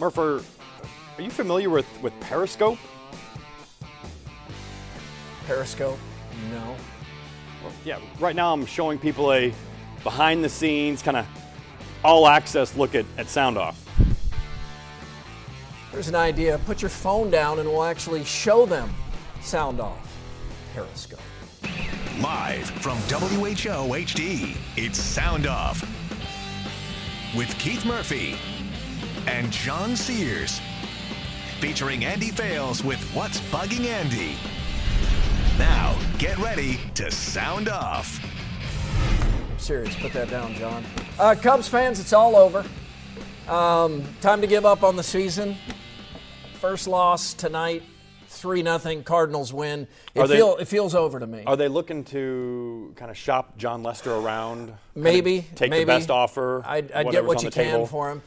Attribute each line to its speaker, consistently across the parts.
Speaker 1: Hey, Murphy, are you familiar with, with Periscope?
Speaker 2: Periscope? No.
Speaker 1: Well, yeah, right now I'm showing people a behind the scenes, kind of all access look at, at Sound Off.
Speaker 2: Here's an idea put your phone down and we'll actually show them Sound Off Periscope.
Speaker 3: Live from WHO HD, it's Sound Off with Keith Murphy and John Sears. Featuring Andy Fales with What's Bugging Andy. Now, get ready to sound off.
Speaker 2: I'm serious. Put that down, John. Uh, Cubs fans, it's all over. Um, time to give up on the season. First loss tonight, three nothing. Cardinals win. It,
Speaker 1: they-
Speaker 2: feel, it feels over to me.
Speaker 1: Are they looking to kind of shop Jon Lester around? Kinda
Speaker 2: Maybe
Speaker 1: take
Speaker 2: maybe.
Speaker 1: the best offer.
Speaker 2: I'd, I'd get what you can
Speaker 1: table.
Speaker 2: for him.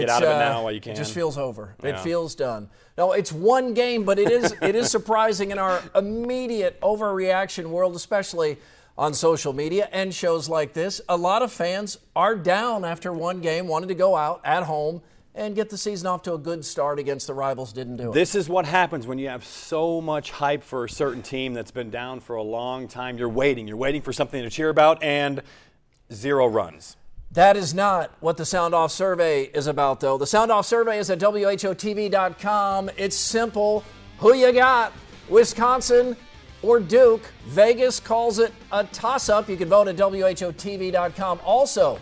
Speaker 1: Get out of it
Speaker 2: uh,
Speaker 1: now while you
Speaker 2: It just feels over. It feels done. No, it's one game, but it is it is surprising in our immediate overreaction world, especially on social media and shows like this. A lot of fans are down after one game, wanted to go out at home and get the season off to a good start against the rivals. Didn't do it.
Speaker 1: This is what happens when you have so much hype for a certain team that's been down for a long time. You're waiting. You're waiting for something to cheer about, and zero runs.
Speaker 2: That is not what the Sound Off survey is about, though. The Sound Off survey is at WHOTV.com. It's simple. Who you got? Wisconsin or Duke? Vegas calls it a toss up. You can vote at WHOTV.com. Also,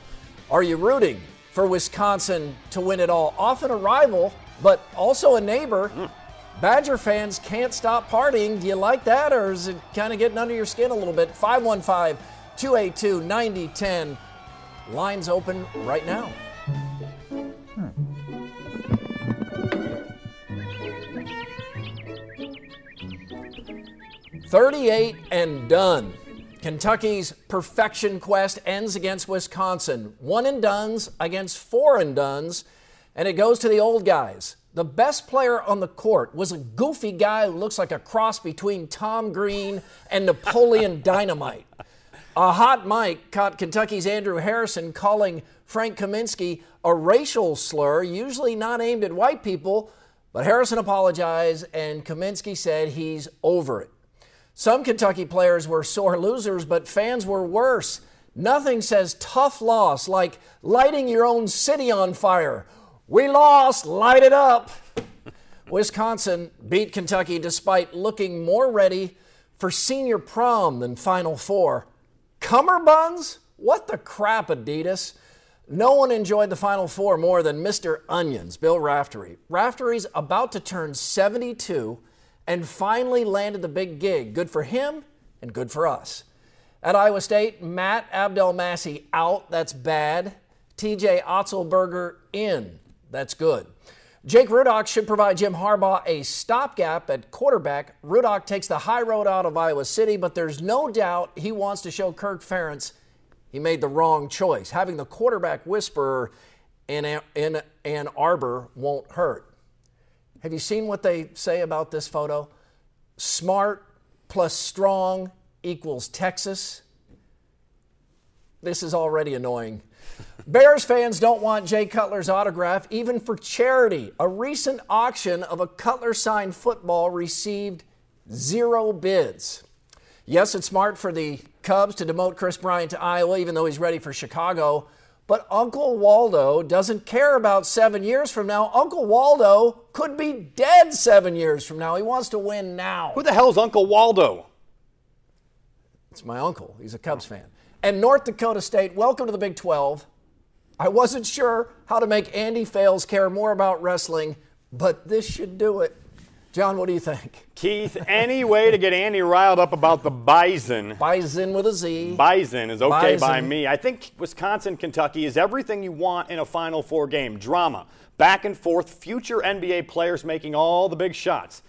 Speaker 2: are you rooting for Wisconsin to win it all? Often a rival, but also a neighbor. Hmm. Badger fans can't stop partying. Do you like that, or is it kind of getting under your skin a little bit? 515 282 9010. Lines open right now. Hmm. 38 and done. Kentucky's perfection quest ends against Wisconsin. One and duns against four and done's, and it goes to the old guys. The best player on the court was a goofy guy who looks like a cross between Tom Green and Napoleon Dynamite. A hot mic caught Kentucky's Andrew Harrison calling Frank Kaminsky a racial slur, usually not aimed at white people, but Harrison apologized and Kaminsky said he's over it. Some Kentucky players were sore losers, but fans were worse. Nothing says tough loss like lighting your own city on fire. We lost, light it up. Wisconsin beat Kentucky despite looking more ready for senior prom than Final Four. Cummerbuns? What the crap, Adidas? No one enjoyed the Final Four more than Mr. Onions, Bill Raftery. Raftery's about to turn 72 and finally landed the big gig. Good for him and good for us. At Iowa State, Matt Abdelmassih out. That's bad. TJ Otzelberger in. That's good. Jake Rudock should provide Jim Harbaugh a stopgap at quarterback. Rudock takes the high road out of Iowa City, but there's no doubt he wants to show Kirk Ferentz he made the wrong choice. Having the quarterback whisperer in, in Ann Arbor won't hurt. Have you seen what they say about this photo? Smart plus strong equals Texas. This is already annoying. Bears fans don't want Jay Cutler's autograph, even for charity. A recent auction of a Cutler signed football received zero bids. Yes, it's smart for the Cubs to demote Kris Bryant to Iowa, even though he's ready for Chicago. But Uncle Waldo doesn't care about seven years from now. Uncle Waldo could be dead seven years from now. He wants to win now.
Speaker 1: Who the hell's Uncle Waldo?
Speaker 2: It's my uncle. He's a Cubs fan. And North Dakota State, welcome to the Big 12. I wasn't sure how to make Andy Fales care more about wrestling, but this should do it. John, what do you think?
Speaker 1: Keith, any way to get Andy riled up about the Bison?
Speaker 2: Bison with a Z.
Speaker 1: Bison is okay by me. I think Wisconsin Kentucky is everything you want in a Final Four game drama, back and forth, future NBA players making all the big shots.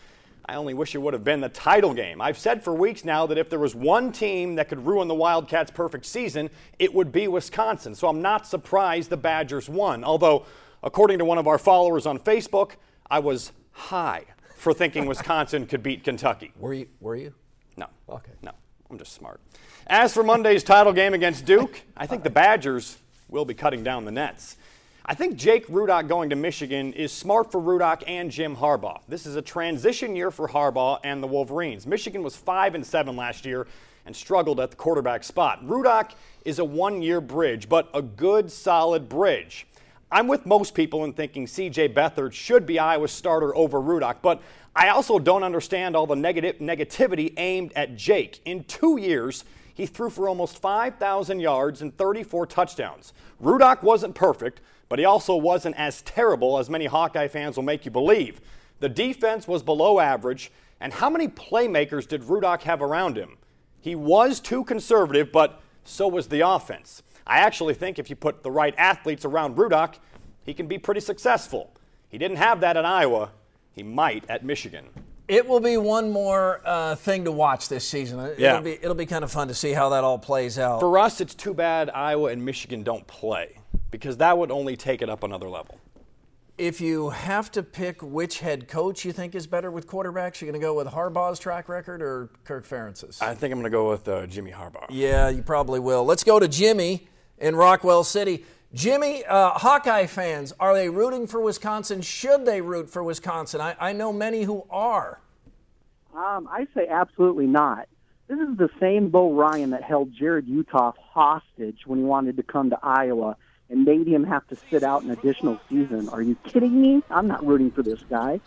Speaker 1: I only wish it would have been the title game. I've said for weeks now that if there was one team that could ruin the Wildcats' perfect season, it would be Wisconsin. So I'm not surprised the Badgers won. Although, according to one of our followers on Facebook, I was high for thinking Wisconsin could beat Kentucky.
Speaker 2: Were you? Were you?
Speaker 1: No.
Speaker 2: Okay.
Speaker 1: No, I'm just smart. As for Monday's title game against Duke, I think the Badgers will be cutting down the nets. I think Jake Rudock going to Michigan is smart for Rudock and Jim Harbaugh. This is a transition year for Harbaugh and the Wolverines. Michigan was 5 and 7 last year and struggled at the quarterback spot. Rudock is a one-year bridge, but a good solid bridge. I'm with most people in thinking CJ Beathard should be Iowa's starter over Rudock, but I also don't understand all the negative negativity aimed at Jake. In two years, he threw for almost 5,000 yards and 34 touchdowns. Rudock wasn't perfect, but he also wasn't as terrible as many Hawkeye fans will make you believe. The defense was below average, and how many playmakers did Rudock have around him? He was too conservative, but so was the offense. I actually think if you put the right athletes around Rudock, he can be pretty successful. He didn't have that at Iowa. He might at Michigan.
Speaker 2: It will be one more uh, thing to watch this season. It-
Speaker 1: Yeah.
Speaker 2: It'll be, it'll be kind of fun to see how that all plays out.
Speaker 1: For us, it's too bad Iowa and Michigan don't play because that would only take it up another level.
Speaker 2: if you have to pick which head coach you think is better with quarterbacks, you're going to go with Harbaugh's track record or Kirk Ferentz's?
Speaker 1: I think I'm going to go with uh, Jimmy Harbaugh.
Speaker 2: Yeah, you probably will. Let's go to Jimmy in Rockwell City. Jimmy, uh, Hawkeye fans, are they rooting for Wisconsin? Should they root for Wisconsin? I, I know many who are.
Speaker 4: Um, I say absolutely not. This is the same Bo Ryan that held Jarrod Uthoff hostage when he wanted to come to Iowa and made him have to sit out an additional season. Are you kidding me? I'm not rooting for this guy.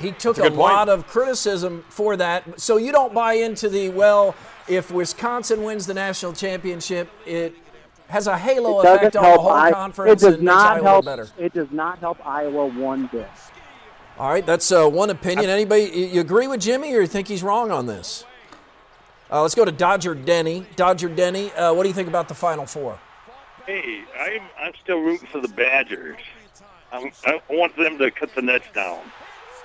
Speaker 2: He took
Speaker 1: a
Speaker 2: a, lot of criticism for that. So you don't buy into the, well, if Wisconsin wins the national championship, it has a halo
Speaker 4: It
Speaker 2: effect on the whole
Speaker 4: I,
Speaker 2: conference
Speaker 4: it does
Speaker 2: and makes
Speaker 4: not
Speaker 2: Iowa
Speaker 4: help.
Speaker 2: better.
Speaker 4: It does not help Iowa one bit.
Speaker 2: All right, that's uh, one opinion. Anybody, you you agree with Jimmy or you think he's wrong on this? Uh, let's go to Dodger Denny. Dodger Denny, uh, what do you think about the Final Four?
Speaker 5: Hey, I'm I'm still rooting for the Badgers. I'm, I want them to cut the nets down.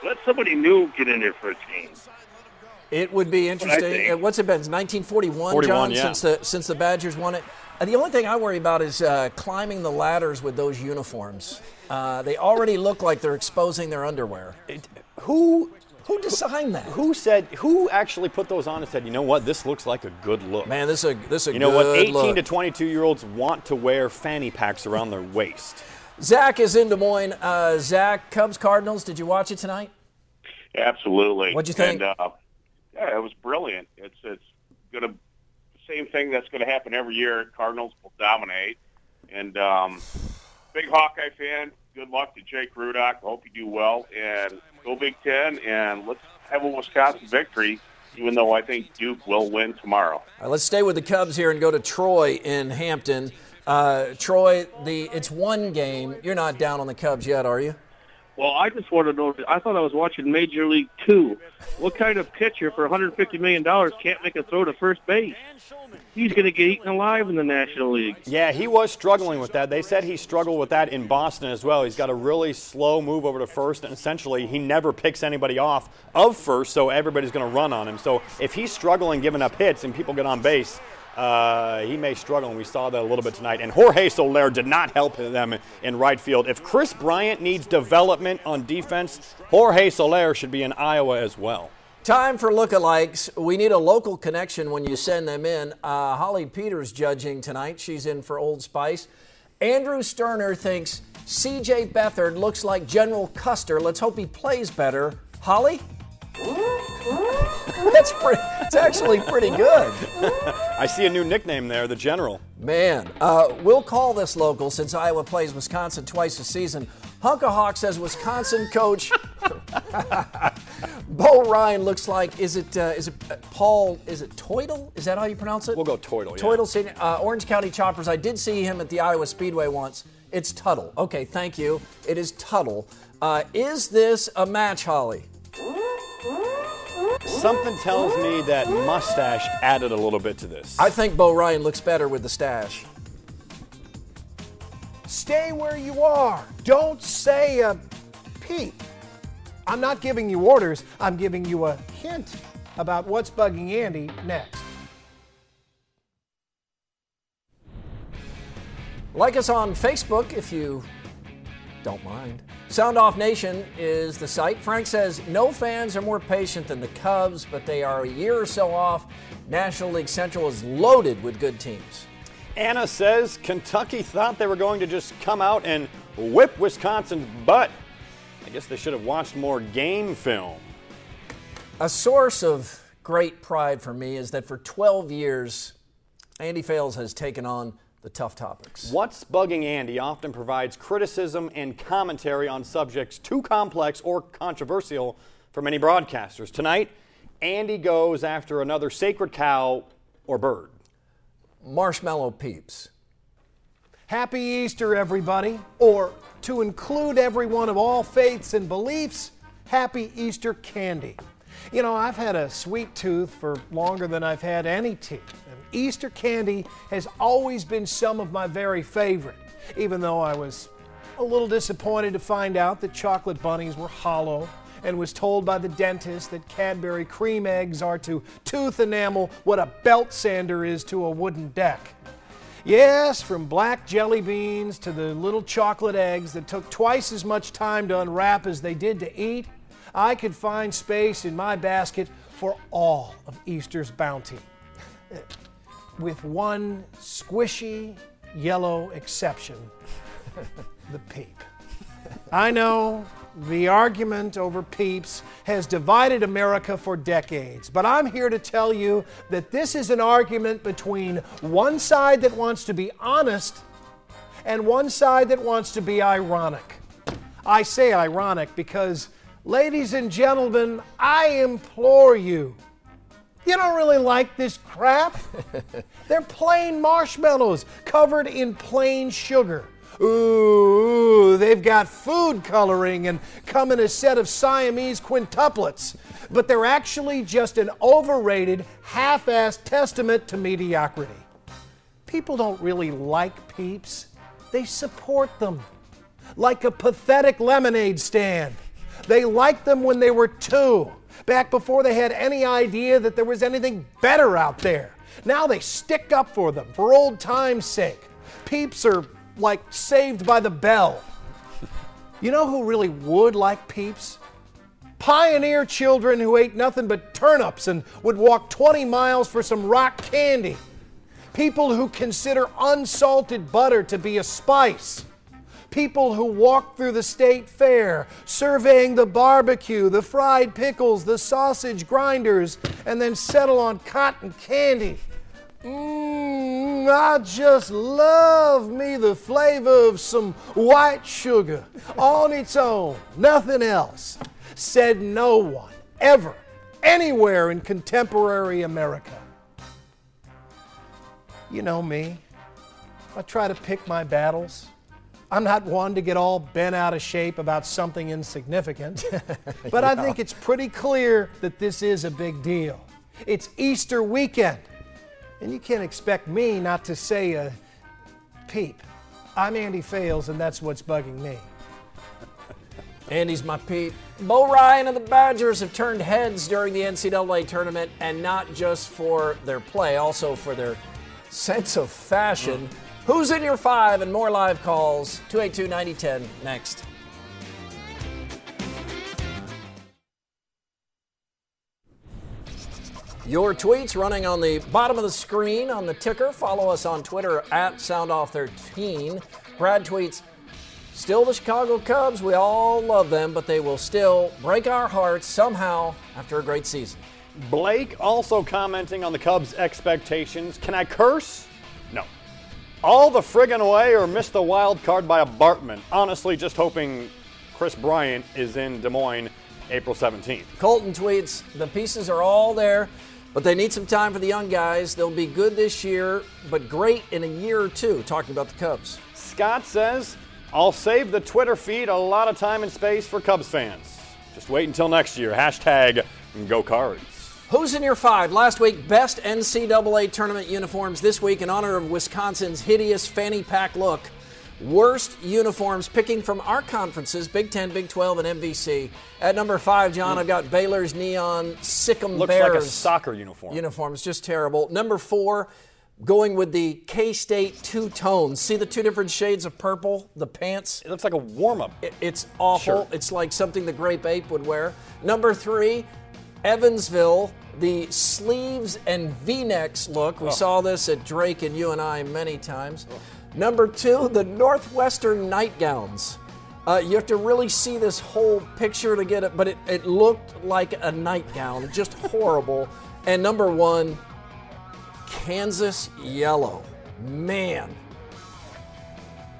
Speaker 5: Let somebody new get in there for a change.
Speaker 2: It would be interesting.
Speaker 5: think.
Speaker 2: Uh, What's it been? 1941,
Speaker 1: 41,
Speaker 2: John,
Speaker 1: yeah.
Speaker 2: since the since the Badgers won it. Uh, the only thing I worry about is uh, climbing the ladders with those uniforms. Uh, they already look like they're exposing their underwear.
Speaker 1: It- who
Speaker 2: Who designed that?
Speaker 1: who said who actually put those on and said, you know what, this looks like a good look.
Speaker 2: Man, this is a this is a good look.
Speaker 1: you know
Speaker 2: good
Speaker 1: what? 18
Speaker 2: look.
Speaker 1: to 22 year olds want to wear fanny packs around their waist.
Speaker 2: Zach is in Des Moines. Uh, Zach, Cubs Cardinals. Did you watch it tonight?
Speaker 5: Absolutely.
Speaker 2: What'd you think?
Speaker 5: And, uh, yeah, it was brilliant. It's it's gonna same thing that's gonna happen every year. Cardinals will dominate, and um, big Hawkeye fan. Good luck to Jake Rudock. Hope you do well, and go Big Ten, and let's have a Wisconsin victory. Even though I think Duke will win tomorrow.
Speaker 2: All right, let's stay with the Cubs here and go to Troy in Hampton. Uh, Troy, the it's one game. You're not down on the Cubs yet, are you?
Speaker 6: Well, I just want to know. I thought I was watching Major League Two. What kind of pitcher for 150 million dollars can't make a throw to first base? He's going to get eaten alive in the National League.
Speaker 1: Yeah, he was struggling with that. They said he struggled with that in Boston as well. He's got a really slow move over to first, and essentially he never picks anybody off of first, so everybody's going to run on him. So if he's struggling giving up hits and people get on base, uh, he may struggle, and we saw that a little bit tonight. And Jorge Soler did not help them in right field. If Kris Bryant needs development on defense, Jorge Soler should be in Iowa as well.
Speaker 2: Time for lookalikes. We need a local connection when you send them in. Uh, Holly Peters judging tonight. She's in for Old Spice. Andrew Sterner thinks CJ Beathard looks like General Custer. Let's hope he plays better. Holly? That's pretty, it's actually pretty good.
Speaker 1: I see a new nickname there, the General.
Speaker 2: Man, uh, we'll call this local since Iowa plays Wisconsin twice a season. Hunkahawk says Wisconsin coach Bo Ryan looks like is it uh, is it uh, Paul is it Toidle? Is that how you pronounce it?
Speaker 1: We'll go Toidle, yeah.
Speaker 2: Toidle, Senior- uh, Orange County Choppers. I did see him at the Iowa Speedway once. It's Teutul. Okay, thank you. It is Teutul. Uh, is this a match, Holly?
Speaker 1: Something tells me that mustache added a little bit to this.
Speaker 2: I think Bo Ryan looks better with the stash.
Speaker 7: Stay where you are. Don't say a peep. I'm not giving you orders, I'm giving you a hint about what's bugging Andy next.
Speaker 2: Like us on Facebook if you don't mind. Sound Off Nation is the site. Frank says no fans are more patient than the Cubs, but they are a year or so off. National League Central is loaded with good teams.
Speaker 1: Anna says Kentucky thought they were going to just come out and whip Wisconsin's butt. I guess they should have watched more game film.
Speaker 2: A source of great pride for me is that for 12 years, Andy Fales has taken on the tough topics.
Speaker 1: What's Bugging Andy often provides criticism and commentary on subjects too complex or controversial for many broadcasters. Tonight, Andy goes after another sacred cow or bird.
Speaker 2: Marshmallow peeps.
Speaker 7: Happy Easter, everybody. Or to include everyone of all faiths and beliefs, Happy Easter candy. You know, I've had a sweet tooth for longer than I've had any teeth. Easter candy has always been some of my very favorite, even though I was a little disappointed to find out that chocolate bunnies were hollow and was told by the dentist that Cadbury cream eggs are to tooth enamel what a belt sander is to a wooden deck. Yes, from black jelly beans to the little chocolate eggs that took twice as much time to unwrap as they did to eat, I could find space in my basket for all of Easter's bounty. With one squishy yellow exception the peep. I know the argument over peeps has divided America for decades, but I'm here to tell you that this is an argument between one side that wants to be honest and one side that wants to be ironic. I say ironic because, ladies and gentlemen, I implore you. You don't really like this crap? They're plain marshmallows covered in plain sugar. Ooh, they've got food coloring and come in a set of Siamese quintuplets. But they're actually just an overrated, half assed testament to mediocrity. People don't really like peeps, they support them. Like a pathetic lemonade stand. They liked them when they were two, back before they had any idea that there was anything better out there. Now they stick up for them for old time's sake. Peeps are like saved by the bell. You know who really would like peeps? Pioneer children who ate nothing but turnips and would walk 20 miles for some rock candy. People who consider unsalted butter to be a spice. People who walk through the state fair, surveying the barbecue, the fried pickles, the sausage grinders, and then settle on cotton candy. Mmm, I just love me the flavor of some white sugar on its own, nothing else. Said no one, ever, anywhere in contemporary America. You know me, I try to pick my battles. I'm not one to get all bent out of shape about something insignificant, but I think it's pretty clear that this is a big deal. It's Easter weekend. And you can't expect me not to say a peep. I'm Andy Fales, and that's what's bugging me.
Speaker 2: Andy's my peep. Bo Ryan and the Badgers have turned heads during the NCAA tournament, and not just for their play, also for their sense of fashion. Who's in your five and more live calls? 282 9010 next. Your tweets running on the bottom of the screen on the ticker. Follow us on Twitter at SoundOff13. Brad tweets, Still the Chicago Cubs. We all love them, but they will still break our hearts somehow after a great season.
Speaker 1: Blake also commenting on the Cubs' expectations. Can I curse? All the friggin' way or miss the wild card by a Bartman. Honestly, just hoping Kris Bryant is in Des Moines April 17th.
Speaker 2: Colton tweets, The pieces are all there. But they need some time for the young guys. They'll be good this year, but great in a year or two, talking about the Cubs.
Speaker 1: Scott says, I'll save the Twitter feed a lot of time and space for Cubs fans. Just wait until next year. Hashtag go cards.
Speaker 2: Who's in your five? Last week, best NCAA tournament uniforms. This week, in honor of Wisconsin's hideous fanny pack look. Worst uniforms picking from our conferences Big 10, Big 12, and MVC. At number five, John, I've got Baylor's neon Sikkim
Speaker 1: Looks
Speaker 2: Bears.
Speaker 1: like a soccer uniform.
Speaker 2: Uniforms, just terrible. Number four, going with the K State two tones. See the two different shades of purple? The pants?
Speaker 1: It looks like a warm up.
Speaker 2: It- It's awful.
Speaker 1: Sure.
Speaker 2: It's like something the Grape Ape would wear. Number three, Evansville, the sleeves and v necks look. We saw this at Drake and you and I many times. Number two, the Northwestern nightgowns. Uh, you have to really see this whole picture to get it, but it, it looked like a nightgown, just horrible. And number one, Kansas yellow. Man,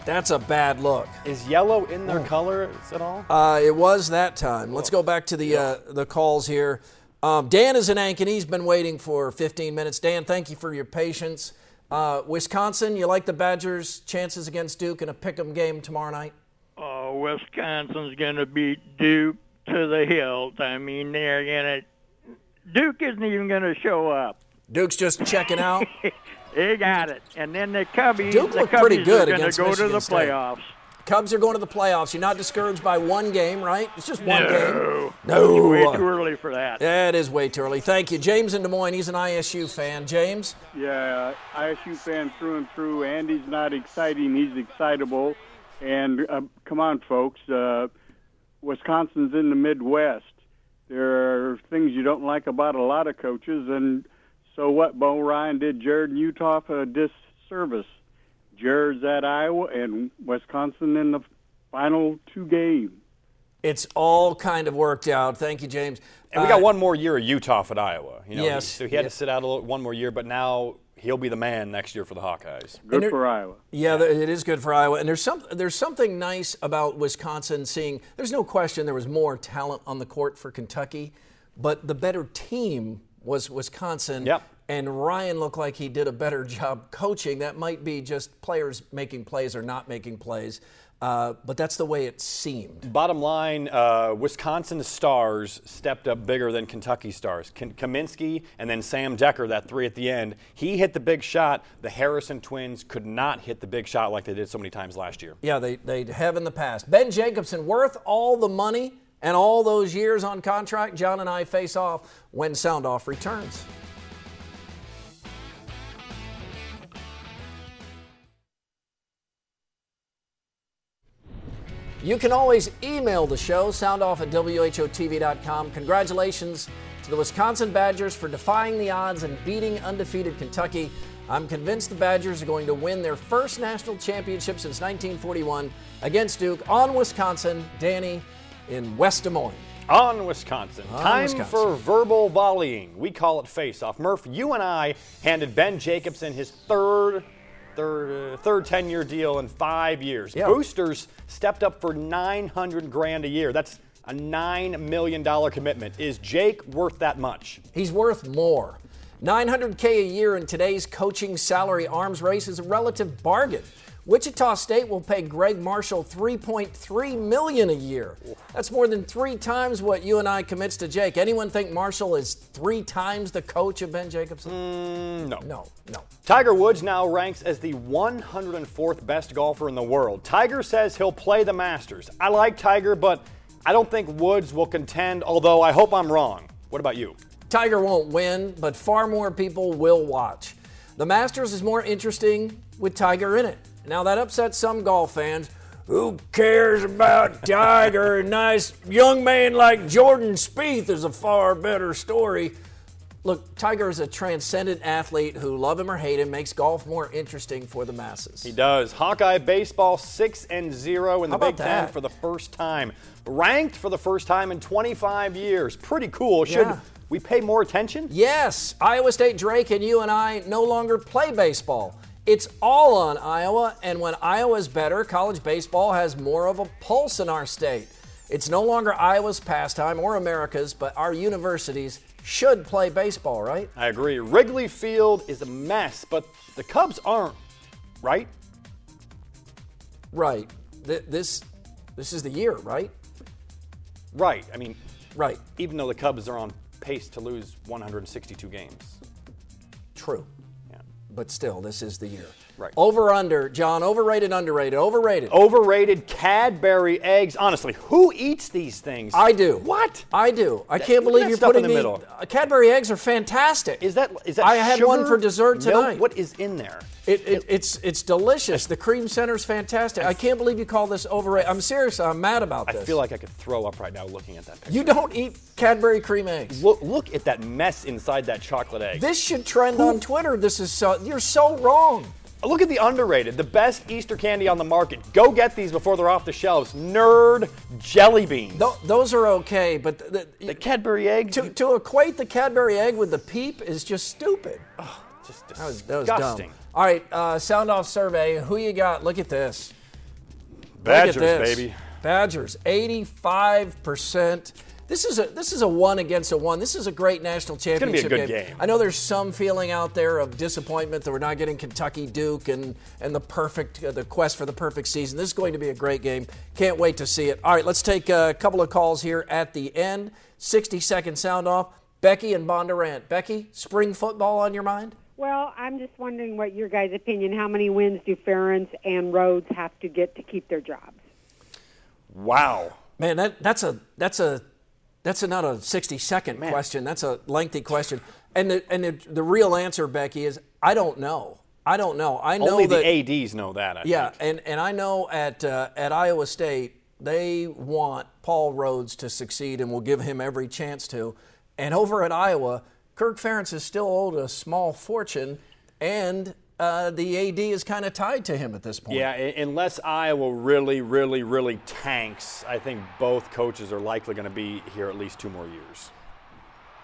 Speaker 2: that's a bad look.
Speaker 1: Is yellow in their colors at all?
Speaker 2: Uh, it was that time. Let's go back to the uh, the calls here. Um, Dan is in Ankeny. And he's been waiting for 15 minutes. Dan, thank you for your patience. Uh, Wisconsin, you like the Badgers' chances against Duke in a pick'em game tomorrow night?
Speaker 8: uh, Wisconsin's going to beat Duke to the hilt. I mean, they're going to. Duke isn't even going to show up.
Speaker 2: Duke's just checking out.
Speaker 8: They got it. And then the Cubbies,
Speaker 2: Duke
Speaker 8: the
Speaker 2: looked pretty good
Speaker 8: are going to
Speaker 2: against
Speaker 8: go to
Speaker 2: Michigan
Speaker 8: the
Speaker 2: State.
Speaker 8: playoffs.
Speaker 2: Cubs are going to the playoffs. You're not discouraged by one game, right? It's just one game.
Speaker 8: No.
Speaker 2: No.
Speaker 8: Way too early for that.
Speaker 2: That is way too early. Thank you. James in Des Moines, he's an ISU fan. James?
Speaker 9: Yeah, ISU fan through and through. Andy's not exciting; he's excitable. And uh, come on, folks, uh, Wisconsin's in the Midwest. There are things you don't like about a lot of coaches, and so what? Bo Ryan did Jarrod Uthoff a disservice. Jarrod's at Iowa and Wisconsin in the final two games.
Speaker 2: It's all kind of worked out. Thank you, James.
Speaker 1: And we
Speaker 2: Uh,
Speaker 1: got one more year of Uthoff at Iowa. You know,
Speaker 2: Yes.
Speaker 1: So he had
Speaker 2: Yeah.
Speaker 1: to sit out a little, one more year, but now he'll be the man next year for the Hawkeyes.
Speaker 9: Good
Speaker 2: there-
Speaker 9: for Iowa.
Speaker 2: Yeah, th- it is good for Iowa, and there's some there's something nice about Wisconsin. Seeing there's no question there was more talent on the court for Kentucky, but the better team was Wisconsin.
Speaker 1: Yep.
Speaker 2: And Ryan looked like he did a better job coaching. That might be just players making plays or not making plays, uh, but that's the way it seemed.
Speaker 1: Bottom line, uh, Wisconsin stars stepped up bigger than Kentucky stars. K- Kaminsky and then Sam Dekker, that three at the end, he hit the big shot. The Harrison twins could not hit the big shot like they did so many times last year.
Speaker 2: Yeah, they they have in the past. Ben Jacobson worth all the money and all those years on contract. John and I face off when Sound Off returns. You can always email the show, soundoff at WHOTV.com. Congratulations to the Wisconsin Badgers for defying the odds and beating undefeated Kentucky. I'm convinced the Badgers are going to win their first national championship since 1941 against Duke on Wisconsin. Danny in West Des Moines.
Speaker 1: On Wisconsin.
Speaker 2: On
Speaker 1: Time
Speaker 2: Wisconsin.
Speaker 1: for verbal volleying. We call it face off. Murph, you and I handed Ben Jacobson his third third uh, third 10-year deal in 5 years. Boosters stepped up for 900 grand a year. That's a 9 million dollar commitment. Is Jake worth that much?
Speaker 2: He's worth more. 900K a year in today's coaching salary arms race is a relative bargain. Wichita State will pay Gregg Marshall 3.3 million a year. That's more than three times what you and I commits to Jake. Anyone think Marshall is three times the coach of Ben Jacobson?
Speaker 1: Mm, no.
Speaker 2: No, no.
Speaker 1: Tiger Woods now ranks as the 104th best golfer in the world. Tiger says he'll play the Masters. I like Tiger, but I don't think Woods will contend, although I hope I'm wrong. What about you?
Speaker 2: Tiger won't win, but far more people will watch. The Masters is more interesting with Tiger in it. Now, that upsets some golf fans. Who cares about Tiger? A nice young man like Jordan Spieth is a far better story. Look, Tiger is a transcendent athlete who, love him or hate him, makes golf more interesting for the masses.
Speaker 1: He does. Hawkeye baseball 6 and 0 in the Big 10 for the first time. Ranked for the first time in 25 years. Pretty cool. Should
Speaker 2: Yeah.
Speaker 1: we pay more attention?
Speaker 2: Yes, Iowa State Drake and you and I no longer play baseball. It's all on Iowa, and when Iowa's better, college baseball has more of a pulse in our state. It's no longer Iowa's pastime or America's, but our universities should play baseball, right?
Speaker 1: I agree. Wrigley Field is a mess, but the Cubs aren't, right?
Speaker 2: Right. Th- This, this is the year, right?
Speaker 1: Right. I mean,
Speaker 2: Right.
Speaker 1: even though the Cubs are on pace to lose 162 games.
Speaker 2: True. But still, this is the year.
Speaker 1: Right.
Speaker 2: Over under, John, overrated, underrated, overrated.
Speaker 1: Overrated Cadbury eggs. Honestly, who eats these things?
Speaker 2: I do.
Speaker 1: What?
Speaker 2: I do. I can't believe you're
Speaker 1: stuff in
Speaker 2: putting
Speaker 1: the middle.
Speaker 2: uh, Cadbury eggs are fantastic.
Speaker 1: Is that is that
Speaker 2: I had one for dessert
Speaker 1: milk?
Speaker 2: tonight.
Speaker 1: What is in there?
Speaker 2: It, it, it's it's delicious. The cream center's fantastic. I can't believe you call this overrated. I'm serious. I'm mad about this.
Speaker 1: I feel like I could throw up right now looking at that picture.
Speaker 2: you don't eat Cadbury cream eggs.
Speaker 1: Look, look at that mess inside that chocolate egg.
Speaker 2: This should trend on Twitter. This is so you're so wrong.
Speaker 1: Look at the underrated, the best Easter candy on the market. Go get these before they're off the shelves. Nerd jelly beans.
Speaker 2: Tho- those are okay, but the,
Speaker 1: the Cadbury egg.
Speaker 2: to, to equate the Cadbury egg with the peep is just stupid.
Speaker 1: just
Speaker 2: That was, that was
Speaker 1: disgusting.
Speaker 2: dumb. All right, uh, sound off survey. Who you got? Look at this.
Speaker 1: Badgers,
Speaker 2: Look at this.
Speaker 1: baby.
Speaker 2: Badgers, 85%. This is a this is a one against a one. This is a great national
Speaker 1: gonna be a
Speaker 2: championship
Speaker 1: good game.
Speaker 2: I know there's some feeling out there of disappointment that we're not getting Kentucky Duke and and the perfect uh, the quest for the perfect season. This is going to be a great game. Can't wait to see it. All right, let's take a couple of calls here at the end. 60 second sound off. Becky and Bondurant. Becky, spring football on your mind?
Speaker 10: Well, I'm just wondering what your guys' opinion. How many wins do Ferentz and Rhoads have to get to keep their jobs?
Speaker 1: Wow.
Speaker 2: Man, that, that's a that's a that's not a 60 second question. That's a lengthy question. And the, and the, the real answer, Becky, is I don't know. I don't know. I know
Speaker 1: Only
Speaker 2: that
Speaker 1: the ads know that. I
Speaker 2: yeah,
Speaker 1: think.
Speaker 2: and and I know at uh, at Iowa State they want Paul Rhoads to succeed and will give him every chance to. And over at Iowa, Kirk Ferentz is still owed a small fortune, and uh, the AD is kind of tied to him at this point.
Speaker 1: Yeah, unless Iowa really, really, really tanks, I think both coaches are likely going to be here at least two more years.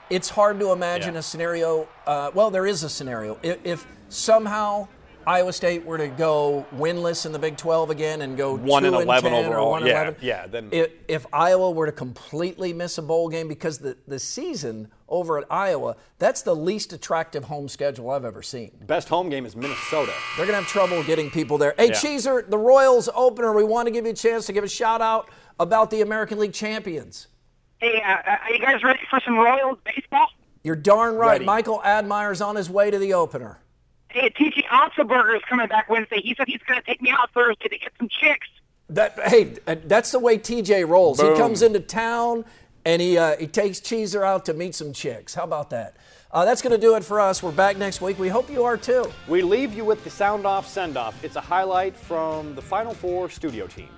Speaker 2: it's hard to imagine
Speaker 1: Yeah.
Speaker 2: a scenario. Uh, well, there is a scenario. If, if somehow Iowa State were to go winless in the Big 12 again and go
Speaker 1: One
Speaker 2: two
Speaker 1: and 11
Speaker 2: 10
Speaker 1: overall,
Speaker 2: or one and
Speaker 1: yeah,
Speaker 2: 11,
Speaker 1: yeah, then-
Speaker 2: if, if Iowa were to completely miss a bowl game because the the season over at Iowa, that's the least attractive home schedule I've ever seen.
Speaker 1: Best home game is Minnesota.
Speaker 2: They're going to have trouble getting people there. Hey,
Speaker 1: Yeah.
Speaker 2: Cheeser, the Royals opener. We want to give you a chance to give a shout out about the American League champions.
Speaker 11: Hey, uh, are you guys ready for some Royals baseball?
Speaker 2: You're darn right.
Speaker 1: Ready.
Speaker 2: Michael Admire's on his way to the opener.
Speaker 11: Hey, TJ Otzelberger is coming back Wednesday. He said he's going to take me out Thursday to get some chicks.
Speaker 2: That hey, uh, that's the way TJ rolls.
Speaker 1: Boom.
Speaker 2: He comes into town and he uh, he takes Cheeser out to meet some chicks. How about that? Uh, that's going to do it for us. We're back next week. We hope you are too.
Speaker 1: We leave you with the sound off send off. It's a highlight from the Final Four studio team.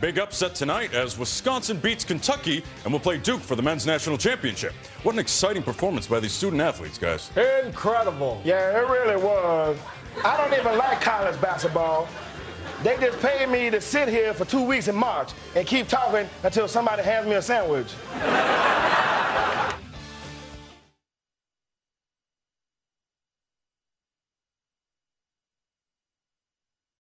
Speaker 12: Big upset tonight as Wisconsin beats Kentucky and will play Duke for the men's national championship. What an exciting performance by these student athletes, guys.
Speaker 13: Incredible. Yeah, it really was. I don't even like college basketball. They just paid me to sit here for two weeks in March and keep talking until somebody hands me a sandwich.